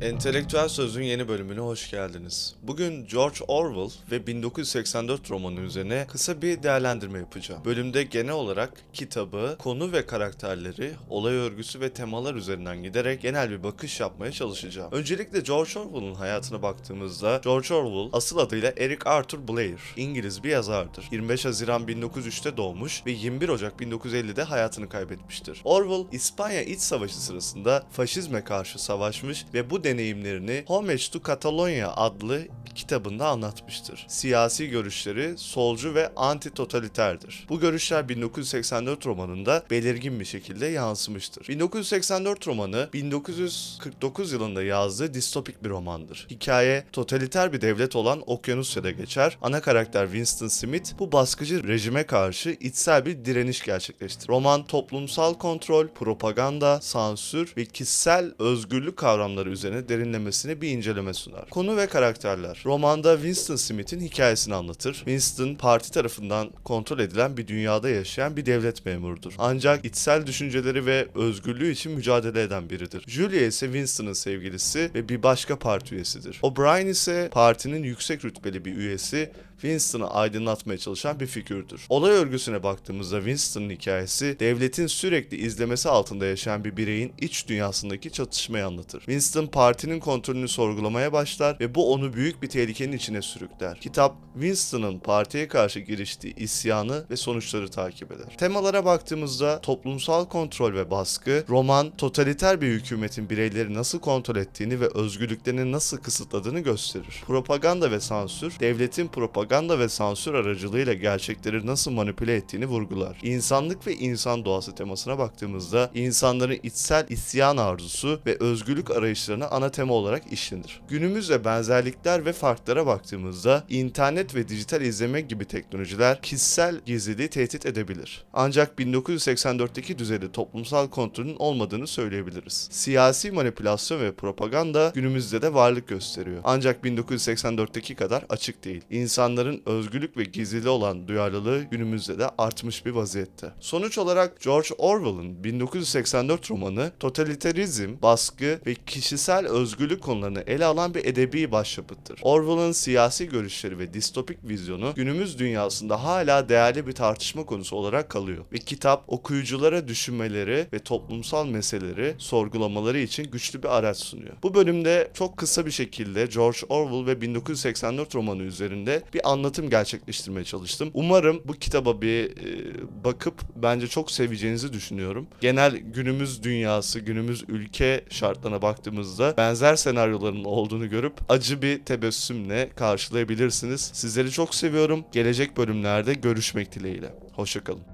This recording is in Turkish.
Entelektüel Söz'ün yeni bölümüne hoş geldiniz. Bugün George Orwell ve 1984 romanı üzerine kısa bir değerlendirme yapacağım. Bölümde genel olarak kitabı, konu ve karakterleri, olay örgüsü ve temalar üzerinden giderek genel bir bakış yapmaya çalışacağım. Öncelikle George Orwell'ın hayatına baktığımızda George Orwell asıl adıyla Eric Arthur Blair, İngiliz bir yazardır. 25 Haziran 1903'te doğmuş ve 21 Ocak 1950'de hayatını kaybetmiştir. Orwell, İspanya İç Savaşı sırasında faşizme karşı savaşmış ve bu deneyimlerini Homage to Catalonia adlı kitabında anlatmıştır. Siyasi görüşleri solcu ve anti-totaliterdir. Bu görüşler 1984 romanında belirgin bir şekilde yansımıştır. 1984 romanı 1949 yılında yazdığı distopik bir romandır. Hikaye totaliter bir devlet olan Okyanusya'da geçer. Ana karakter Winston Smith bu baskıcı rejime karşı içsel bir direniş gerçekleştirir. Roman toplumsal kontrol, propaganda, sansür ve kişisel özgürlük kavramları üzerine derinlemesine bir inceleme sunar. Konu ve karakterler. Romanda Winston Smith'in hikayesini anlatır. Winston parti tarafından kontrol edilen bir dünyada yaşayan bir devlet memurudur. Ancak içsel düşünceleri ve özgürlüğü için mücadele eden biridir. Julia ise Winston'ın sevgilisi ve bir başka parti üyesidir. O'Brien ise partinin yüksek rütbeli bir üyesi Winston'ı aydınlatmaya çalışan bir figürdür. Olay örgüsüne baktığımızda Winston'ın hikayesi devletin sürekli izlemesi altında yaşayan bir bireyin iç dünyasındaki çatışmayı anlatır. Winston partinin kontrolünü sorgulamaya başlar ve bu onu büyük bir tehlikenin içine sürükler. Kitap Winston'ın partiye karşı giriştiği isyanı ve sonuçları takip eder. Temalara baktığımızda toplumsal kontrol ve baskı, roman totaliter bir hükümetin bireyleri nasıl kontrol ettiğini ve özgürlüklerini nasıl kısıtladığını gösterir. Propaganda ve sansür, devletin propaganda ve sansür aracılığıyla gerçekleri nasıl manipüle ettiğini vurgular. İnsanlık ve insan doğası temasına baktığımızda insanların içsel isyan arzusu ve özgürlük arayışlarına ana tema olarak işlenir. Günümüzle benzerlikler ve farklara baktığımızda internet ve dijital izleme gibi teknolojiler kişisel gizliliği tehdit edebilir. Ancak 1984'teki düzeyde toplumsal kontrolün olmadığını söyleyebiliriz. Siyasi manipülasyon ve propaganda günümüzde de varlık gösteriyor. Ancak 1984'teki kadar açık değil. İnsanların özgürlük ve gizliliğe olan duyarlılığı günümüzde de artmış bir vaziyette. Sonuç olarak George Orwell'ın 1984 romanı totaliterizm, baskı ve kişisel özgürlük konularını ele alan bir edebi başyapıttır. Orwell'ın siyasi görüşleri ve distopik vizyonu günümüz dünyasında hala değerli bir tartışma konusu olarak kalıyor ve kitap okuyuculara düşünmeleri ve toplumsal meseleleri sorgulamaları için güçlü bir araç sunuyor. Bu bölümde çok kısa bir şekilde George Orwell ve 1984 romanı üzerinde anlatım gerçekleştirmeye çalıştım. Umarım bu kitaba bir e, bakıp bence çok seveceğinizi düşünüyorum. Genel günümüz dünyası, günümüz ülke şartlarına baktığımızda benzer senaryoların olduğunu görüp acı bir tebessümle karşılayabilirsiniz. Sizleri çok seviyorum. Gelecek bölümlerde görüşmek dileğiyle. Hoşçakalın.